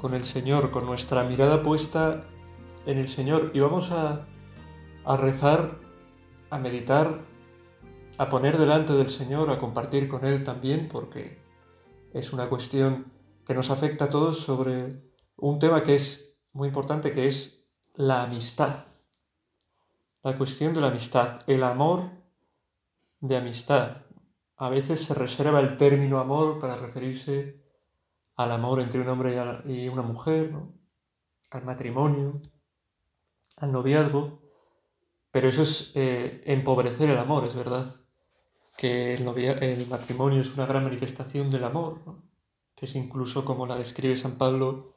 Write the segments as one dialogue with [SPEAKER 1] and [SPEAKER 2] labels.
[SPEAKER 1] con el Señor, con nuestra mirada puesta en el Señor y vamos a, a rezar, a meditar, a poner delante del Señor, a compartir con Él también, porque es una cuestión que nos afecta a todos sobre un tema que es muy importante, que es la amistad. La cuestión de la amistad, el amor de amistad. A veces se reserva el término amor para referirse al amor entre un hombre y una mujer, al matrimonio, al noviazgo, pero eso es eh, empobrecer el amor, es verdad, que el, matrimonio es una gran manifestación del amor, que es incluso como la describe San Pablo,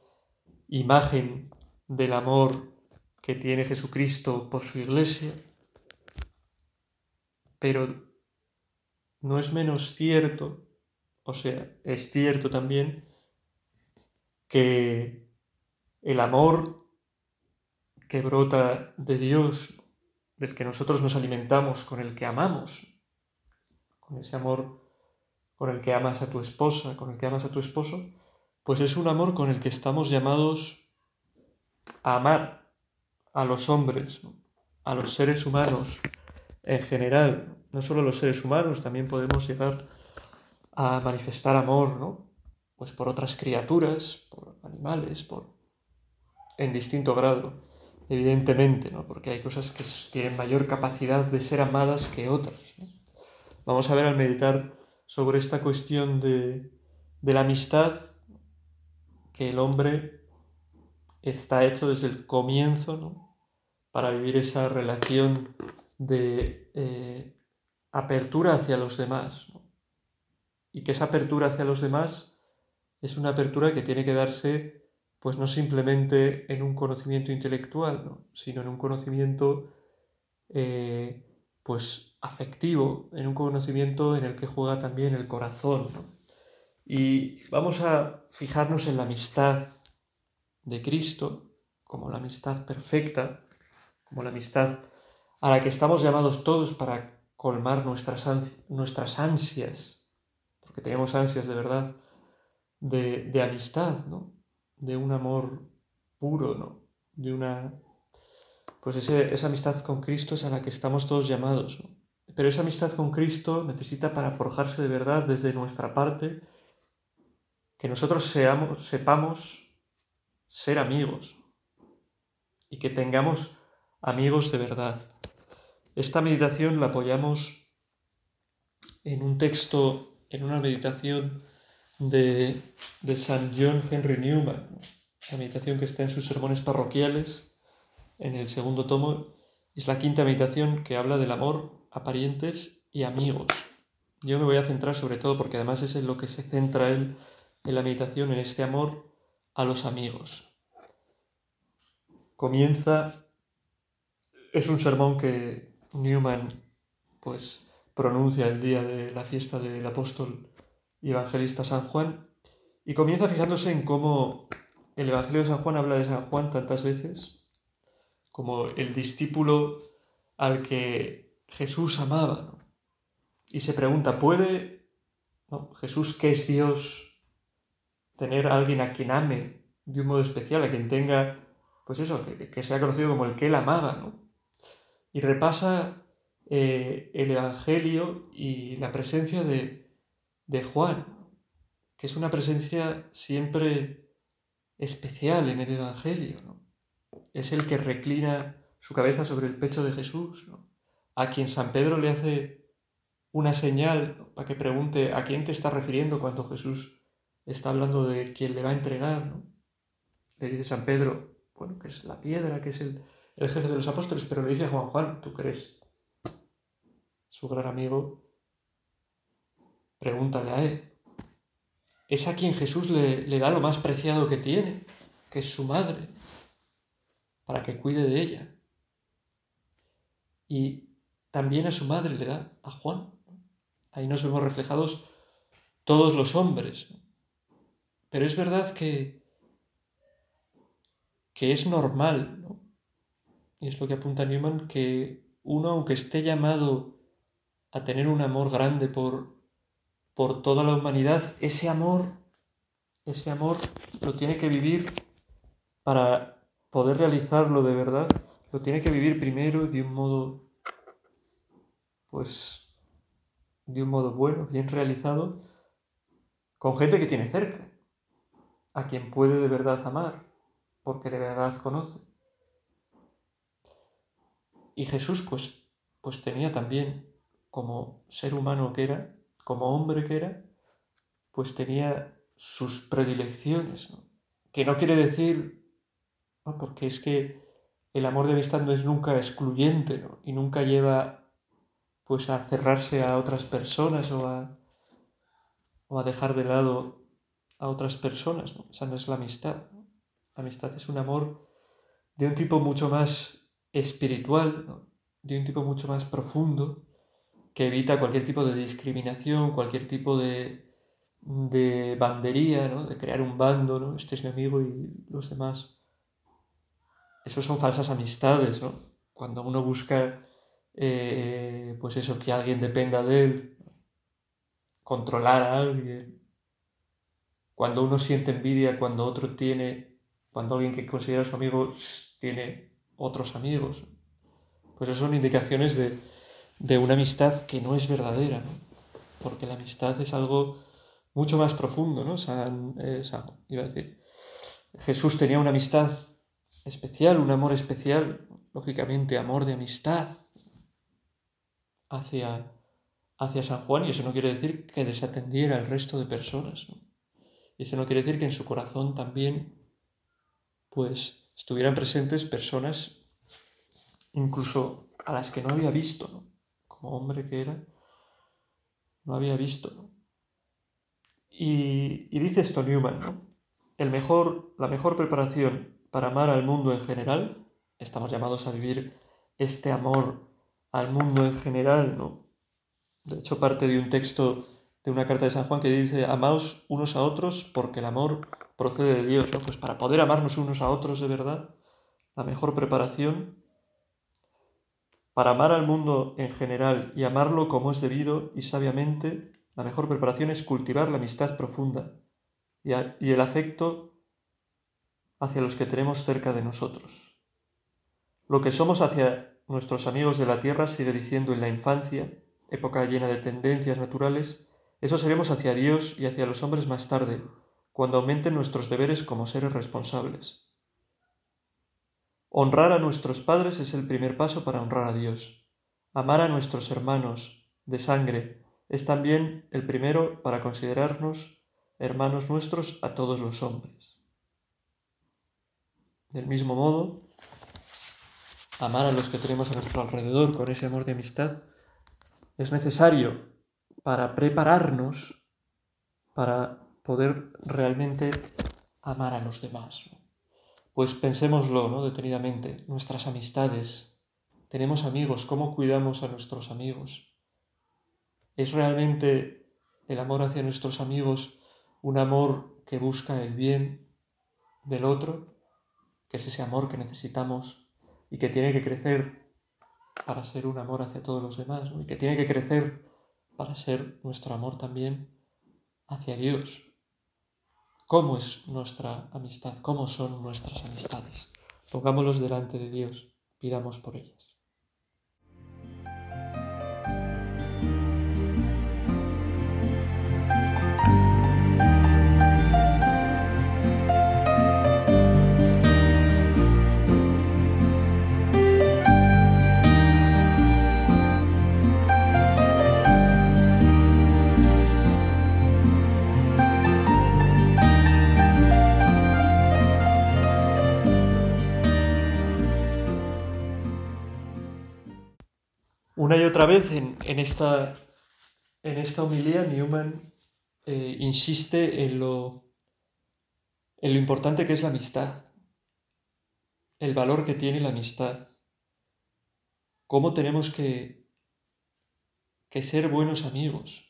[SPEAKER 1] imagen del amor que tiene Jesucristo por su iglesia, pero no es menos cierto, o sea, es cierto también, que el amor que brota de Dios, del que nosotros nos alimentamos, con el que amamos, con ese amor con el que amas a tu esposa, con el que amas a tu esposo, pues es un amor con el que estamos llamados a amar a los hombres, a los seres humanos en general, no solo a los seres humanos, también podemos llegar a manifestar amor, ¿no? pues por otras criaturas, por animales, por en distinto grado, evidentemente, ¿no? porque hay cosas que tienen mayor capacidad de ser amadas que otras. Vamos a ver al meditar sobre esta cuestión de, la amistad que el hombre está hecho desde el comienzo ¿no? para vivir esa relación de eh, apertura hacia los demás. ¿no? Y que esa apertura hacia los demás es una apertura que tiene que darse pues no simplemente en un conocimiento intelectual, sino en un conocimiento eh, pues afectivo, en un conocimiento en el que juega también el corazón. Y vamos a fijarnos en la amistad de Cristo como la amistad perfecta, como la amistad a la que estamos llamados todos para colmar nuestras, nuestras ansias, porque tenemos ansias de verdad, de, amistad, ¿no? De un amor puro, ¿no? De una... Pues esa amistad con Cristo es a la que estamos todos llamados, Pero esa amistad con Cristo necesita para forjarse de verdad desde nuestra parte que nosotros seamos, sepamos ser amigos y que tengamos amigos de verdad. Esta meditación la apoyamos en un texto, en una meditación de, de San John Henry Newman, la meditación que está en sus sermones parroquiales, en el segundo tomo, es la quinta meditación que habla del amor a parientes y amigos. Yo me voy a centrar sobre todo porque además es en lo que se centra él en la meditación, en este amor a los amigos. Comienza, es un sermón que Newman pues pronuncia el día de la fiesta del apóstol Evangelista San Juan, y comienza fijándose en cómo el Evangelio de San Juan habla de San Juan tantas veces, como el discípulo al que Jesús amaba, y se pregunta, ¿puede Jesús, que es Dios, tener a alguien a quien ame de un modo especial, a quien tenga, pues eso, que, que sea conocido como el que él amaba, ¿no? Y repasa eh, el Evangelio y la presencia de, de Juan, que es una presencia siempre especial en el Evangelio. Es el que reclina su cabeza sobre el pecho de Jesús, a quien San Pedro le hace una señal para que pregunte a quién te está refiriendo cuando Jesús está hablando de quien le va a entregar. Le dice San Pedro, bueno, que es la piedra, que es el, el jefe de los apóstoles, pero le dice a Juan Juan, tú crees, su gran amigo Pregúntale a él. Es a quien Jesús le, da lo más preciado que tiene, que es su madre, para que cuide de ella. Y también a su madre le da a Juan. Ahí nos vemos reflejados todos los hombres. Pero es verdad que, que es normal, y es lo que apunta Newman, que uno, aunque esté llamado a tener un amor grande por por toda la humanidad, ese amor, ese amor lo tiene que vivir para poder realizarlo de verdad, lo tiene que vivir primero de un modo, pues, de un modo bueno, bien realizado, con gente que tiene cerca, a quien puede de verdad amar, porque de verdad conoce. Y Jesús, pues, pues tenía también, como ser humano que era, como hombre que era, pues tenía sus predilecciones, que no quiere decir, ah, porque es que el amor de amistad no es nunca excluyente ¿no? y nunca lleva pues a cerrarse a otras personas o a, o a dejar de lado a otras personas. ¿no? Esa no es la amistad. La amistad es un amor de un tipo mucho más espiritual, de un tipo mucho más profundo, que evita cualquier tipo de discriminación, cualquier tipo de, de bandería, ¿no? de crear un bando, ¿no? este es mi amigo y los demás. Esos son falsas amistades, ¿no? Cuando uno busca, eh, pues eso, que alguien dependa de él, controlar a alguien. Cuando uno siente envidia cuando otro tiene, cuando alguien que considera su amigo tiene otros amigos. Pues eso son indicaciones de, de una amistad que no es verdadera, ¿no? porque la amistad es algo mucho más profundo, ¿no? San, iba a decir, Jesús tenía una amistad especial, un amor especial, lógicamente amor de amistad hacia, hacia San Juan, y eso no quiere decir que desatendiera al resto de personas, ¿no? eso no quiere decir que en su corazón también, pues, estuvieran presentes personas incluso a las que no había visto, ¿no? hombre que era, no había visto. Y, dice esto Newman, El mejor, la mejor preparación para amar al mundo en general, estamos llamados a vivir este amor al mundo en general, ¿no? De hecho, parte de un texto de una carta de San Juan que dice, amaos unos a otros porque el amor procede de Dios, ¿no? Pues para poder amarnos unos a otros de verdad, la mejor preparación para amar al mundo en general y amarlo como es debido y sabiamente, la mejor preparación es cultivar la amistad profunda y, el afecto hacia los que tenemos cerca de nosotros. Lo que somos hacia nuestros amigos de la tierra sigue diciendo en la infancia, época llena de tendencias naturales, eso seremos hacia Dios y hacia los hombres más tarde, cuando aumenten nuestros deberes como seres responsables. Honrar a nuestros padres es el primer paso para honrar a Dios. Amar a nuestros hermanos de sangre es también el primero para considerarnos hermanos nuestros a todos los hombres. Del mismo modo, amar a los que tenemos a nuestro alrededor con ese amor de amistad es necesario para prepararnos para poder realmente amar a los demás. Pues pensémoslo ¿no? detenidamente, nuestras amistades, tenemos amigos, ¿cómo cuidamos a nuestros amigos? ¿Es realmente el amor hacia nuestros amigos un amor que busca el bien del otro? Que es ese amor que necesitamos y que tiene que crecer para ser un amor hacia todos los demás, y que tiene que crecer para ser nuestro amor también hacia Dios cómo es nuestra amistad, cómo son nuestras amistades. Pongámoslos delante de Dios, pidamos por ellas. otra vez en, esta, en esta homilía Newman eh, insiste en lo, en lo importante que es la amistad, el valor que tiene la amistad, cómo tenemos que, que ser buenos amigos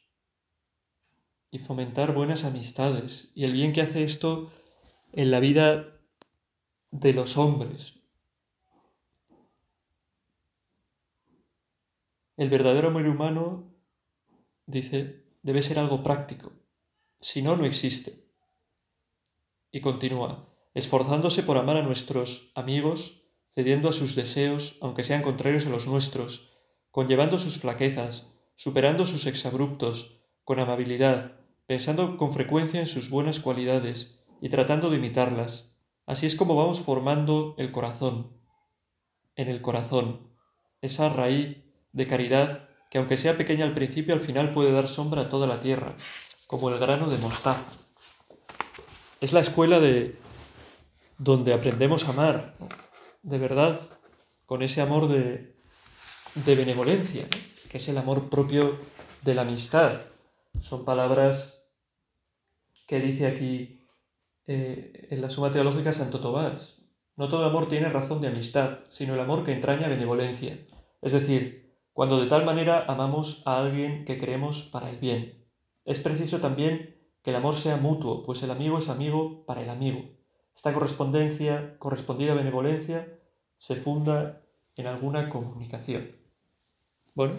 [SPEAKER 1] y fomentar buenas amistades y el bien que hace esto en la vida de los hombres, El verdadero amor humano, dice, debe ser algo práctico. Si no, no existe. Y continúa, esforzándose por amar a nuestros amigos, cediendo a sus deseos, aunque sean contrarios a los nuestros, conllevando sus flaquezas, superando sus exabruptos, con amabilidad, pensando con frecuencia en sus buenas cualidades y tratando de imitarlas. Así es como vamos formando el corazón. En el corazón, esa raíz de caridad que aunque sea pequeña al principio, al final puede dar sombra a toda la tierra, como el grano de mostaza. Es la escuela de donde aprendemos a amar, de verdad, con ese amor de, de benevolencia, que es el amor propio de la amistad. Son palabras que dice aquí eh, en la suma teológica Santo Tomás. No todo amor tiene razón de amistad, sino el amor que entraña benevolencia. Es decir, cuando de tal manera amamos a alguien que creemos para el bien. Es preciso también que el amor sea mutuo, pues el amigo es amigo para el amigo. Esta correspondencia, correspondida benevolencia, se funda en alguna comunicación. Bueno,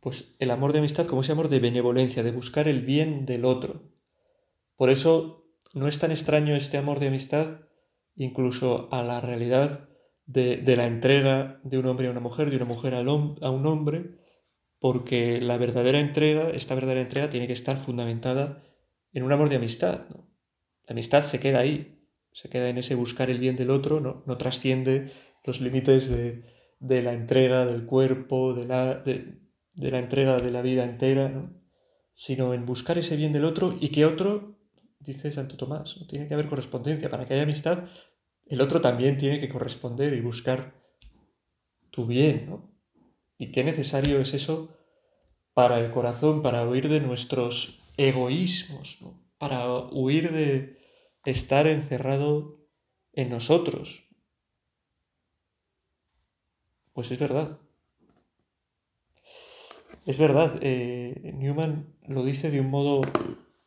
[SPEAKER 1] pues el amor de amistad como ese amor de benevolencia, de buscar el bien del otro. Por eso no es tan extraño este amor de amistad incluso a la realidad de, la entrega de un hombre a una mujer, de una mujer a un hombre, porque la verdadera entrega, esta verdadera entrega tiene que estar fundamentada en un amor de amistad. La amistad se queda ahí, se queda en ese buscar el bien del otro, no, trasciende los límites de, la entrega del cuerpo, de la, de, la entrega de la vida entera, sino en buscar ese bien del otro y que otro, dice Santo Tomás, tiene que haber correspondencia. Para que haya amistad el otro también tiene que corresponder y buscar tu bien, ¿no? Y qué necesario es eso para el corazón, para huir de nuestros egoísmos, ¿no? para huir de estar encerrado en nosotros. Pues es verdad. Es verdad, eh, Newman lo dice de un modo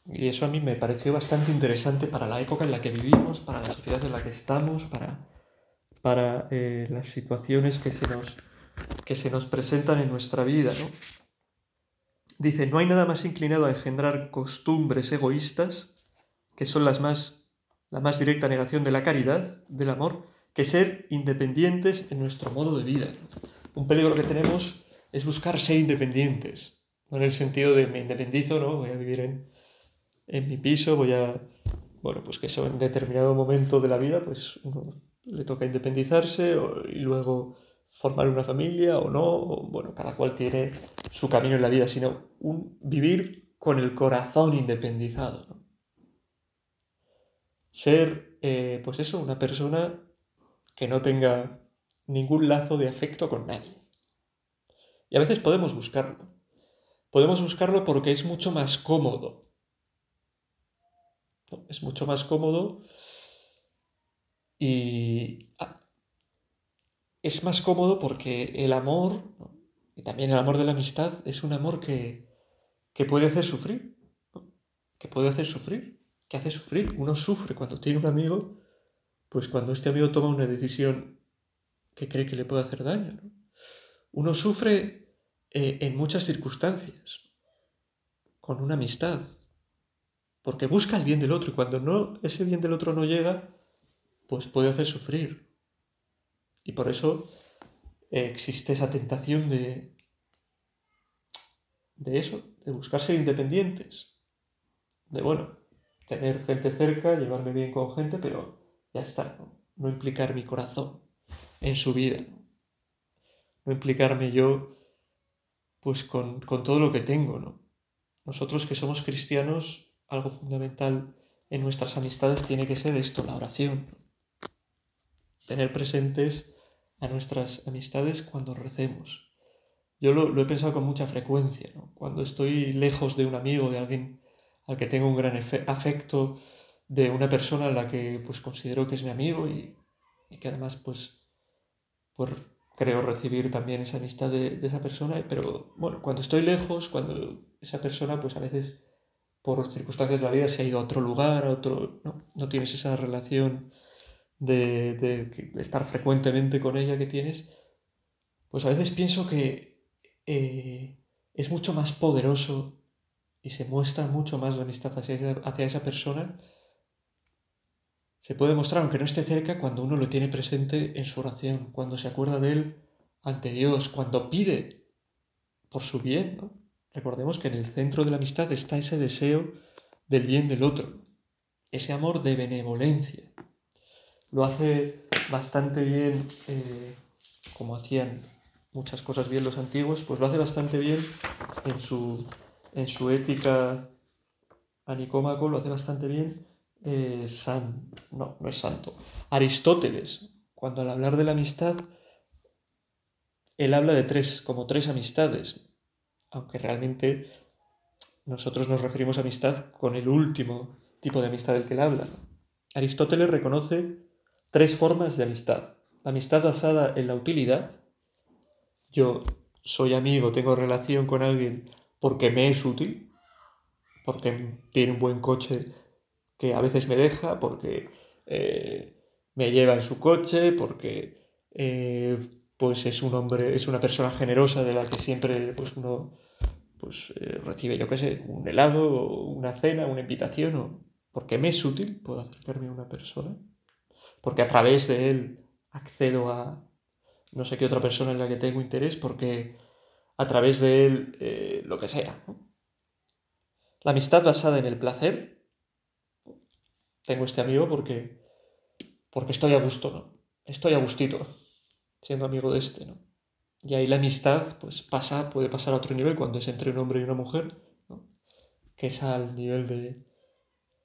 [SPEAKER 1] y eso a mí me pareció bastante interesante para la época en la que vivimos, para la sociedad en la que estamos, para, para eh, las situaciones que se, nos, que se nos presentan en nuestra vida. Dice, no hay nada más inclinado a engendrar costumbres egoístas, que son las más, la más directa negación de la caridad, del amor, que ser independientes en nuestro modo de vida. Un peligro que tenemos es buscar ser independientes, no en el sentido de me independizo, no, voy a vivir en en mi piso, voy a... Bueno, pues que eso en determinado momento de la vida, pues le toca independizarse y luego formar una familia o no, bueno, cada cual tiene su camino en la vida, sino vivir con el corazón independizado. Ser, eh, pues eso, una persona que no tenga ningún lazo de afecto con nadie. Y a veces podemos buscarlo. Podemos buscarlo porque es mucho más cómodo es mucho más cómodo y ah, es más cómodo porque el amor, y también el amor de la amistad, es un amor que, puede hacer sufrir, que puede hacer sufrir, que hace sufrir. Uno sufre cuando tiene un amigo, pues cuando este amigo toma una decisión que cree que le puede hacer daño. Uno sufre eh, en muchas circunstancias, con una amistad, porque busca el bien del otro y cuando no, ese bien del otro no llega, pues puede hacer sufrir. Y por eso eh, existe esa tentación de, de eso, de buscar ser independientes. De bueno, tener gente cerca, llevarme bien con gente, pero ya está, no, implicar mi corazón en su vida. ¿no? implicarme yo pues con, todo lo que tengo, ¿no? Nosotros que somos cristianos algo fundamental en nuestras amistades tiene que ser esto, la oración. Tener presentes a nuestras amistades cuando recemos. Yo lo, he pensado con mucha frecuencia, cuando estoy lejos de un amigo, de alguien al que tengo un gran afecto, de una persona a la que pues considero que es mi amigo y, que además pues, por creo recibir también esa amistad de, de, esa persona, pero bueno, cuando estoy lejos, cuando esa persona pues a veces por circunstancias de la vida se ha ido a otro lugar, a otro... No, tienes esa relación de, estar frecuentemente con ella que tienes. Pues a veces pienso que eh, es mucho más poderoso y se muestra mucho más la amistad hacia esa, persona. Se puede mostrar, aunque no esté cerca, cuando uno lo tiene presente en su oración, cuando se acuerda de él ante Dios, cuando pide por su bien, Recordemos que en el centro de la amistad está ese deseo del bien del otro, ese amor de benevolencia. Lo hace bastante bien, eh, como hacían muchas cosas bien los antiguos, pues lo hace bastante bien en su, en su ética a Nicómaco, lo hace bastante bien eh, San, no, no es santo, Aristóteles, cuando al hablar de la amistad, él habla de tres, como tres amistades, aunque realmente nosotros nos referimos a amistad con el último tipo de amistad del que él habla. Aristóteles reconoce tres formas de amistad. La amistad basada en la utilidad, yo soy amigo, tengo relación con alguien porque me es útil, porque tiene un buen coche que a veces me deja, porque eh, me lleva en su coche, porque eh, pues es un hombre, es una persona generosa de la que siempre pues uno pues, eh, recibe, yo qué sé, un helado, una cena, una invitación, o porque me es útil, puedo acercarme a una persona, porque a través de él accedo a no sé qué otra persona en la que tengo interés, porque a través de él eh, lo que sea. La amistad basada en el placer, tengo este amigo porque, porque estoy a gusto, ¿no? Estoy a gustito siendo amigo de este, ¿no? Y ahí la amistad pues, pasa, puede pasar a otro nivel cuando es entre un hombre y una mujer, que es al nivel de,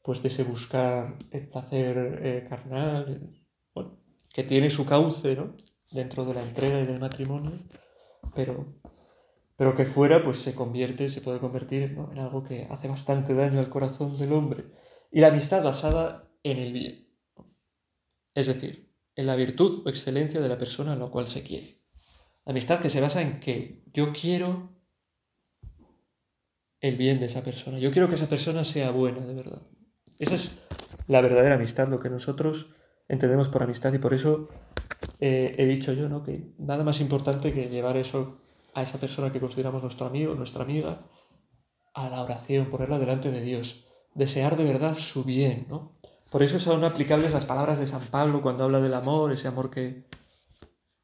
[SPEAKER 1] pues, de ese buscar el placer eh, carnal, que tiene su cauce dentro de la entrega y del matrimonio, pero, pero que fuera pues, se convierte, se puede convertir en algo que hace bastante daño al corazón del hombre. Y la amistad basada en el bien. Es decir, en la virtud o excelencia de la persona a la cual se quiere. amistad que se basa en que yo quiero el bien de esa persona, yo quiero que esa persona sea buena de verdad. Esa es la verdadera amistad, lo que nosotros entendemos por amistad y por eso eh, he dicho yo, ¿no? Que nada más importante que llevar eso a esa persona que consideramos nuestro amigo, nuestra amiga, a la oración, ponerla delante de Dios, desear de verdad su bien, ¿no? Por eso son aplicables las palabras de San Pablo cuando habla del amor, ese amor que,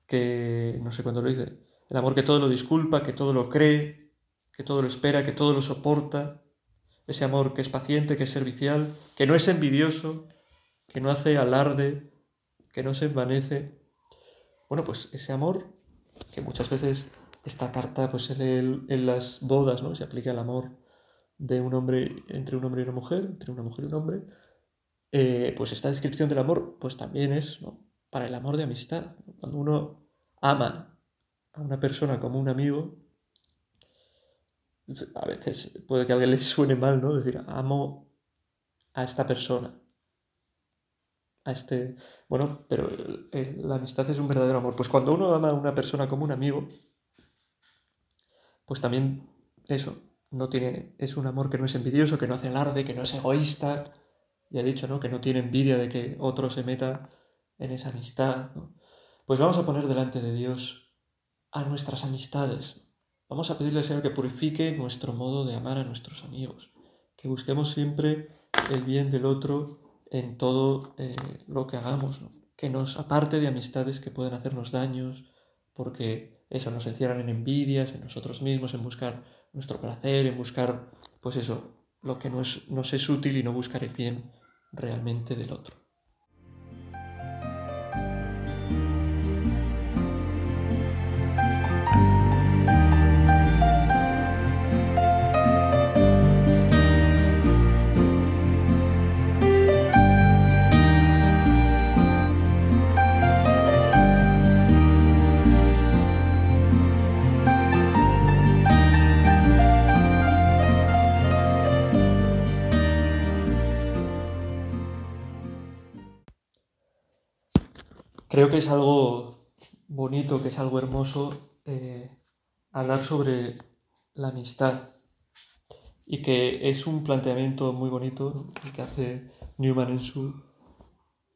[SPEAKER 1] que no sé cuándo lo dice, el amor que todo lo disculpa, que todo lo cree, que todo lo espera, que todo lo soporta, ese amor que es paciente, que es servicial, que no es envidioso, que no hace alarde, que no se envanece. Bueno, pues ese amor que muchas veces esta carta pues se en las bodas, ¿no? Se aplica al amor de un hombre entre un hombre y una mujer, entre una mujer y un hombre, eh, pues esta descripción del amor, pues también es para el amor de amistad. Cuando uno ama a una persona como un amigo, a veces puede que a alguien le suene mal, ¿no? Decir, amo a esta persona. A este. Bueno, pero eh, la amistad es un verdadero amor. Pues cuando uno ama a una persona como un amigo, pues también eso, no tiene. Es un amor que no es envidioso, que no hace alarde, que no es egoísta, ya he dicho, ¿no? Que no tiene envidia de que otro se meta en esa amistad, Pues vamos a poner delante de Dios a nuestras amistades. Vamos a pedirle al Señor que purifique nuestro modo de amar a nuestros amigos, que busquemos siempre el bien del otro en todo eh, lo que hagamos, que nos aparte de amistades que pueden hacernos daños, porque eso nos encierran en envidias, en nosotros mismos, en buscar nuestro placer, en buscar, pues eso, lo que no nos es útil y no buscar el bien realmente del otro. Creo que es algo bonito, que es algo hermoso eh, hablar sobre la amistad y que es un planteamiento muy bonito que hace Newman en su,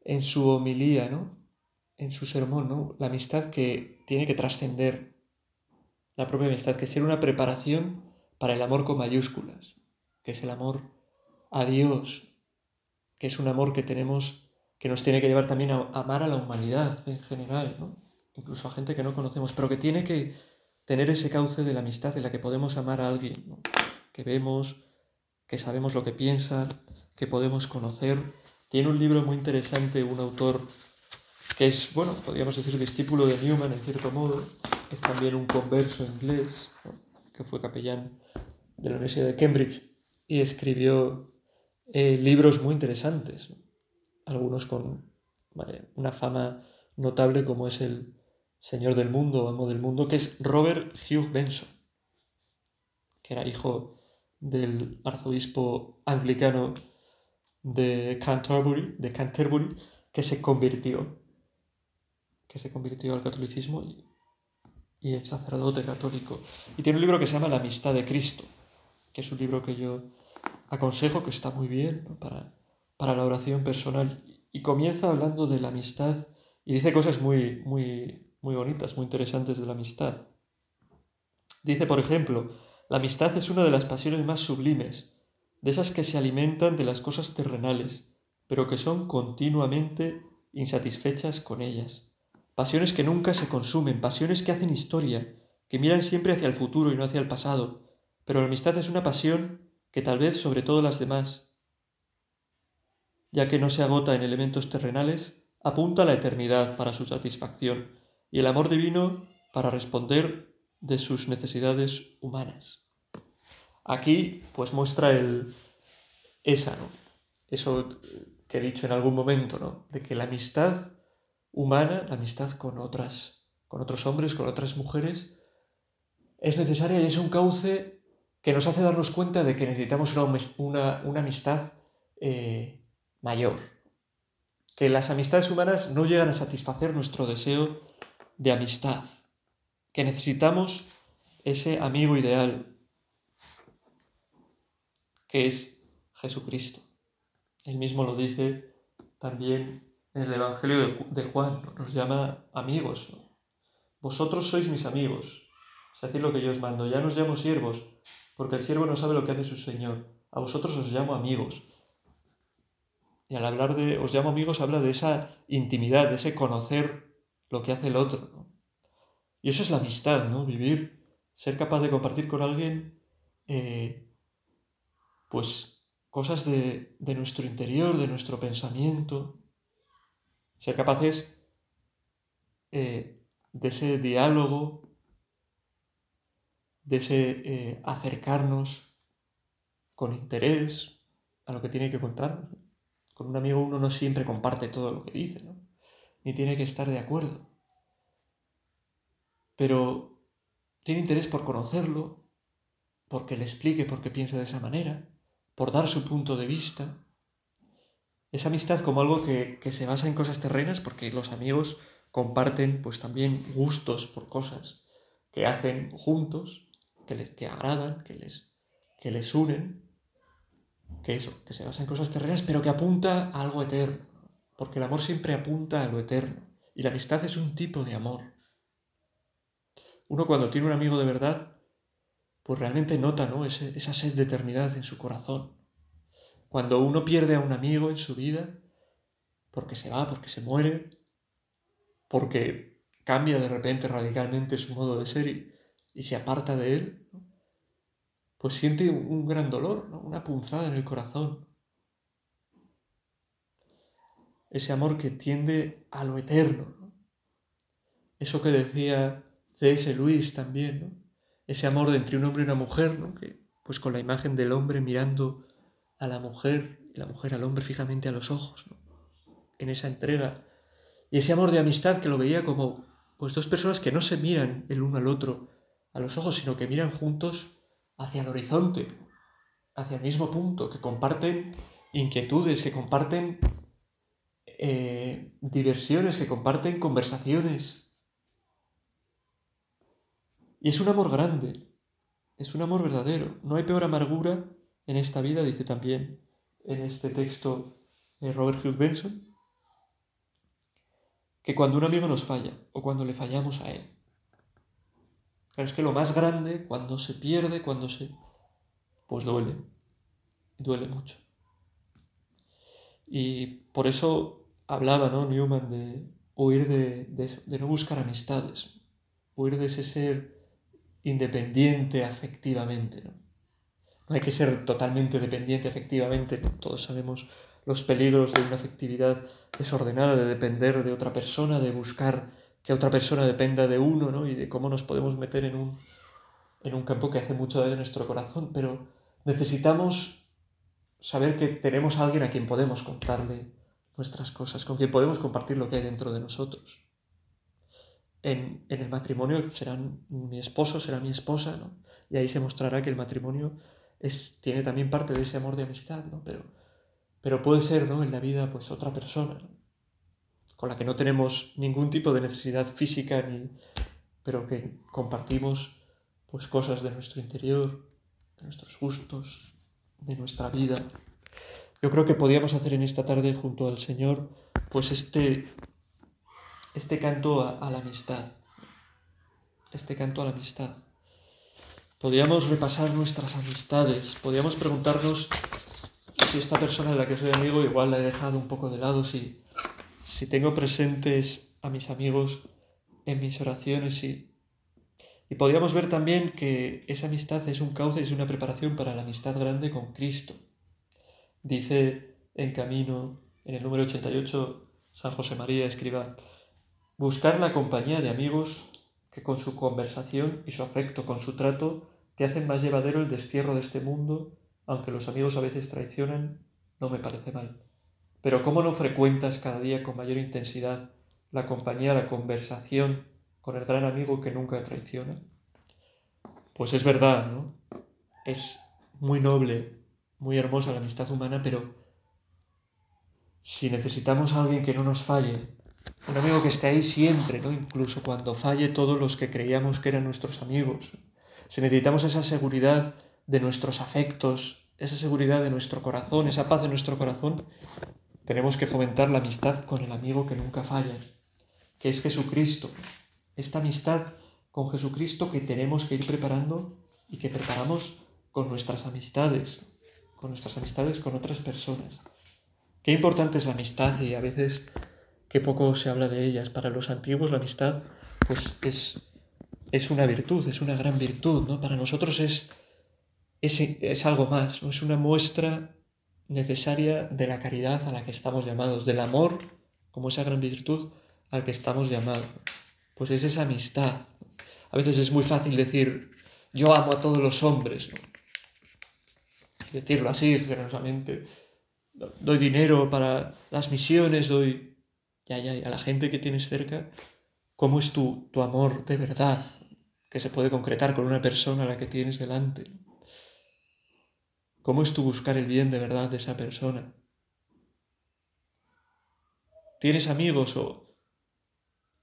[SPEAKER 1] en su homilía, ¿no? en su sermón, ¿no? la amistad que tiene que trascender la propia amistad, que es ser una preparación para el amor con mayúsculas, que es el amor a Dios, que es un amor que tenemos que nos tiene que llevar también a amar a la humanidad en general, ¿no? incluso a gente que no conocemos, pero que tiene que tener ese cauce de la amistad en la que podemos amar a alguien, que vemos, que sabemos lo que piensa, que podemos conocer. Tiene un libro muy interesante, un autor que es, bueno, podríamos decir discípulo de Newman en cierto modo, es también un converso inglés, que fue capellán de la Universidad de Cambridge y escribió eh, libros muy interesantes algunos con una fama notable como es el Señor del Mundo Amo del Mundo, que es Robert Hugh Benson, que era hijo del arzobispo anglicano de Canterbury, de Canterbury que se convirtió, que se convirtió al catolicismo y, el sacerdote católico. Y tiene un libro que se llama La amistad de Cristo, que es un libro que yo aconsejo, que está muy bien para para la oración personal y comienza hablando de la amistad y dice cosas muy, muy, muy bonitas, muy interesantes de la amistad. Dice, por ejemplo, la amistad es una de las pasiones más sublimes, de esas que se alimentan de las cosas terrenales, pero que son continuamente insatisfechas con ellas. Pasiones que nunca se consumen, pasiones que hacen historia, que miran siempre hacia el futuro y no hacia el pasado, pero la amistad es una pasión que tal vez sobre todo las demás ya que no se agota en elementos terrenales, apunta a la eternidad para su satisfacción y el amor divino para responder de sus necesidades humanas. Aquí pues muestra el esa, ¿no? Eso que he dicho en algún momento, ¿no? De que la amistad humana, la amistad con otras, con otros hombres, con otras mujeres, es necesaria y es un cauce que nos hace darnos cuenta de que necesitamos una, amistad eh, mayor. Que las amistades humanas no llegan a satisfacer nuestro deseo de amistad. Que necesitamos ese amigo ideal, que es Jesucristo. Él mismo lo dice también en el Evangelio de Juan, nos llama amigos. Vosotros sois mis amigos. Es decir, lo que yo os mando. Ya nos llamo siervos, porque el siervo no sabe lo que hace su Señor. A vosotros os llamo amigos, y al hablar de os llamo amigos habla de esa intimidad, de ese conocer lo que hace el otro. Y eso es la amistad, ¿no? Vivir, ser capaz de compartir con alguien, eh, pues cosas de, nuestro interior, de nuestro pensamiento, ser capaces eh, de ese diálogo, de ese eh, acercarnos con interés a lo que tiene que contarnos. Con un amigo uno no siempre comparte todo lo que dice, Ni tiene que estar de acuerdo. Pero tiene interés por conocerlo, porque le explique por qué piensa de esa manera, por dar su punto de vista. Esa amistad como algo que, se basa en cosas terrenas, porque los amigos comparten pues también gustos por cosas que hacen juntos, que les que agradan, que les, que les unen, que eso, que se basa en cosas terrenas, pero que apunta a algo eterno. Porque el amor siempre apunta a lo eterno. Y la amistad es un tipo de amor. Uno cuando tiene un amigo de verdad, pues realmente nota ¿no? esa sed de eternidad en su corazón. Cuando uno pierde a un amigo en su vida, porque se va, porque se muere, porque cambia de repente radicalmente su modo de ser y, y se aparta de él, ¿no? pues siente un gran dolor, una punzada en el corazón. Ese amor que tiende a lo eterno. Eso que decía C.S. Luis también, ese amor de entre un hombre y una mujer, pues con la imagen del hombre mirando a la mujer y la mujer al hombre fijamente a los ojos, en esa entrega. Y ese amor de amistad que lo veía como pues dos personas que no se miran el uno al otro a los ojos, sino que miran juntos hacia el horizonte, hacia el mismo punto, que comparten inquietudes, que comparten eh, diversiones, que comparten conversaciones. Y es un amor grande, es un amor verdadero. No hay peor amargura en esta vida, dice también en este texto de Robert Hughes Benson, que cuando un amigo nos falla o cuando le fallamos a él es que lo más grande, cuando se pierde, cuando se... pues duele, duele mucho. Y por eso hablaba ¿no? Newman de huir de, no buscar amistades, huir de ese ser independiente afectivamente. ¿no? no hay que ser totalmente dependiente afectivamente, todos sabemos los peligros de una afectividad desordenada, de depender de otra persona, de buscar que otra persona dependa de uno, ¿no? Y de cómo nos podemos meter en un, en un campo que hace mucho daño a nuestro corazón, pero necesitamos saber que tenemos a alguien a quien podemos contarle nuestras cosas, con quien podemos compartir lo que hay dentro de nosotros. En, el matrimonio serán mi esposo, será mi esposa, ¿no? Y ahí se mostrará que el matrimonio es, tiene también parte de ese amor de amistad, ¿no? Pero, pero puede ser, ¿no? En la vida, pues otra persona, con la que no tenemos ningún tipo de necesidad física, pero que compartimos pues, cosas de nuestro interior, de nuestros gustos, de nuestra vida. Yo creo que podíamos hacer en esta tarde junto al Señor pues este, este canto a, la amistad. Este canto a la amistad. Podíamos repasar nuestras amistades, podíamos preguntarnos si esta persona de la que soy amigo igual la he dejado un poco de lado, si, si tengo presentes a mis amigos en mis oraciones y, y podríamos ver también que esa amistad es un cauce, es una preparación para la amistad grande con Cristo. Dice en camino, en el número 88, San José María escriba, buscar la compañía de amigos que con su conversación y su afecto, con su trato, te hacen más llevadero el destierro de este mundo, aunque los amigos a veces traicionan, no me parece mal. Pero ¿cómo no frecuentas cada día con mayor intensidad la compañía, la conversación con el gran amigo que nunca traiciona? Pues es verdad, ¿no? Es muy noble, muy hermosa la amistad humana, pero si necesitamos a alguien que no nos falle, un amigo que esté ahí siempre, ¿no? Incluso cuando falle todos los que creíamos que eran nuestros amigos. Si necesitamos esa seguridad de nuestros afectos, esa seguridad de nuestro corazón, esa paz de nuestro corazón, tenemos que fomentar la amistad con el amigo que nunca falla, que es Jesucristo. Esta amistad con Jesucristo que tenemos que ir preparando y que preparamos con nuestras amistades, con nuestras amistades con otras personas. Qué importante es la amistad y a veces qué poco se habla de ellas. Para los antiguos la amistad pues es, es una virtud, es una gran virtud, ¿no? Para nosotros es, es, es algo más, ¿no? es una muestra necesaria de la caridad a la que estamos llamados, del amor como esa gran virtud al que estamos llamados. Pues es esa amistad. A veces es muy fácil decir, yo amo a todos los hombres. ¿no? Decirlo así, generosamente. Doy dinero para las misiones, doy ya, ya, a la gente que tienes cerca. ¿Cómo es tu, tu amor de verdad? Que se puede concretar con una persona a la que tienes delante. ¿Cómo es tú buscar el bien de verdad de esa persona? ¿Tienes amigos o,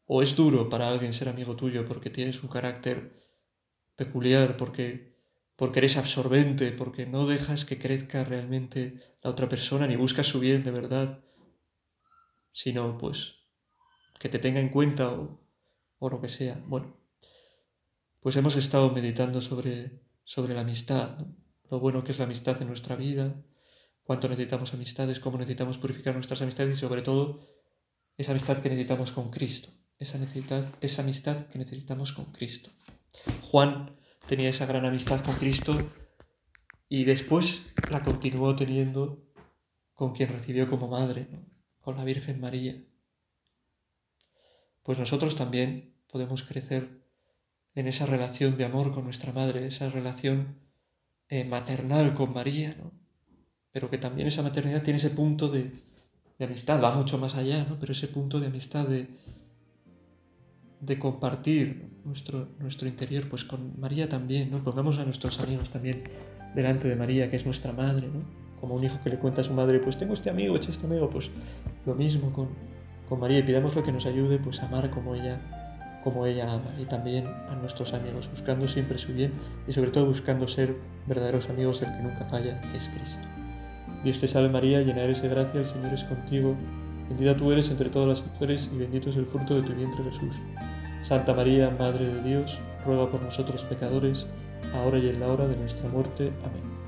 [SPEAKER 1] o es duro para alguien ser amigo tuyo porque tienes un carácter peculiar, porque, porque eres absorbente, porque no dejas que crezca realmente la otra persona ni buscas su bien de verdad, sino pues que te tenga en cuenta o, o lo que sea? Bueno, pues hemos estado meditando sobre, sobre la amistad. ¿no? lo bueno que es la amistad en nuestra vida, cuánto necesitamos amistades, cómo necesitamos purificar nuestras amistades y sobre todo esa amistad que necesitamos con Cristo, esa, necesidad, esa amistad que necesitamos con Cristo. Juan tenía esa gran amistad con Cristo y después la continuó teniendo con quien recibió como madre, con la Virgen María. Pues nosotros también podemos crecer en esa relación de amor con nuestra madre, esa relación eh, maternal con María, pero que también esa maternidad tiene ese punto de, amistad, va mucho más allá, pero ese punto de amistad de, compartir nuestro, nuestro interior, pues con María también, ¿no? Pongamos a nuestros amigos también delante de María, que es nuestra madre, Como un hijo que le cuenta a su madre, pues tengo este amigo, echa este amigo, pues lo mismo con, con María y lo que nos ayude pues a amar como ella como ella ama y también a nuestros amigos, buscando siempre su bien y sobre todo buscando ser verdaderos amigos del que nunca falla, es Cristo. Dios te salve María, llena eres de gracia, el Señor es contigo, bendita tú eres entre todas las mujeres y bendito es el fruto de tu vientre Jesús. Santa María, Madre de Dios, ruega por nosotros pecadores, ahora y en la hora de nuestra muerte. Amén.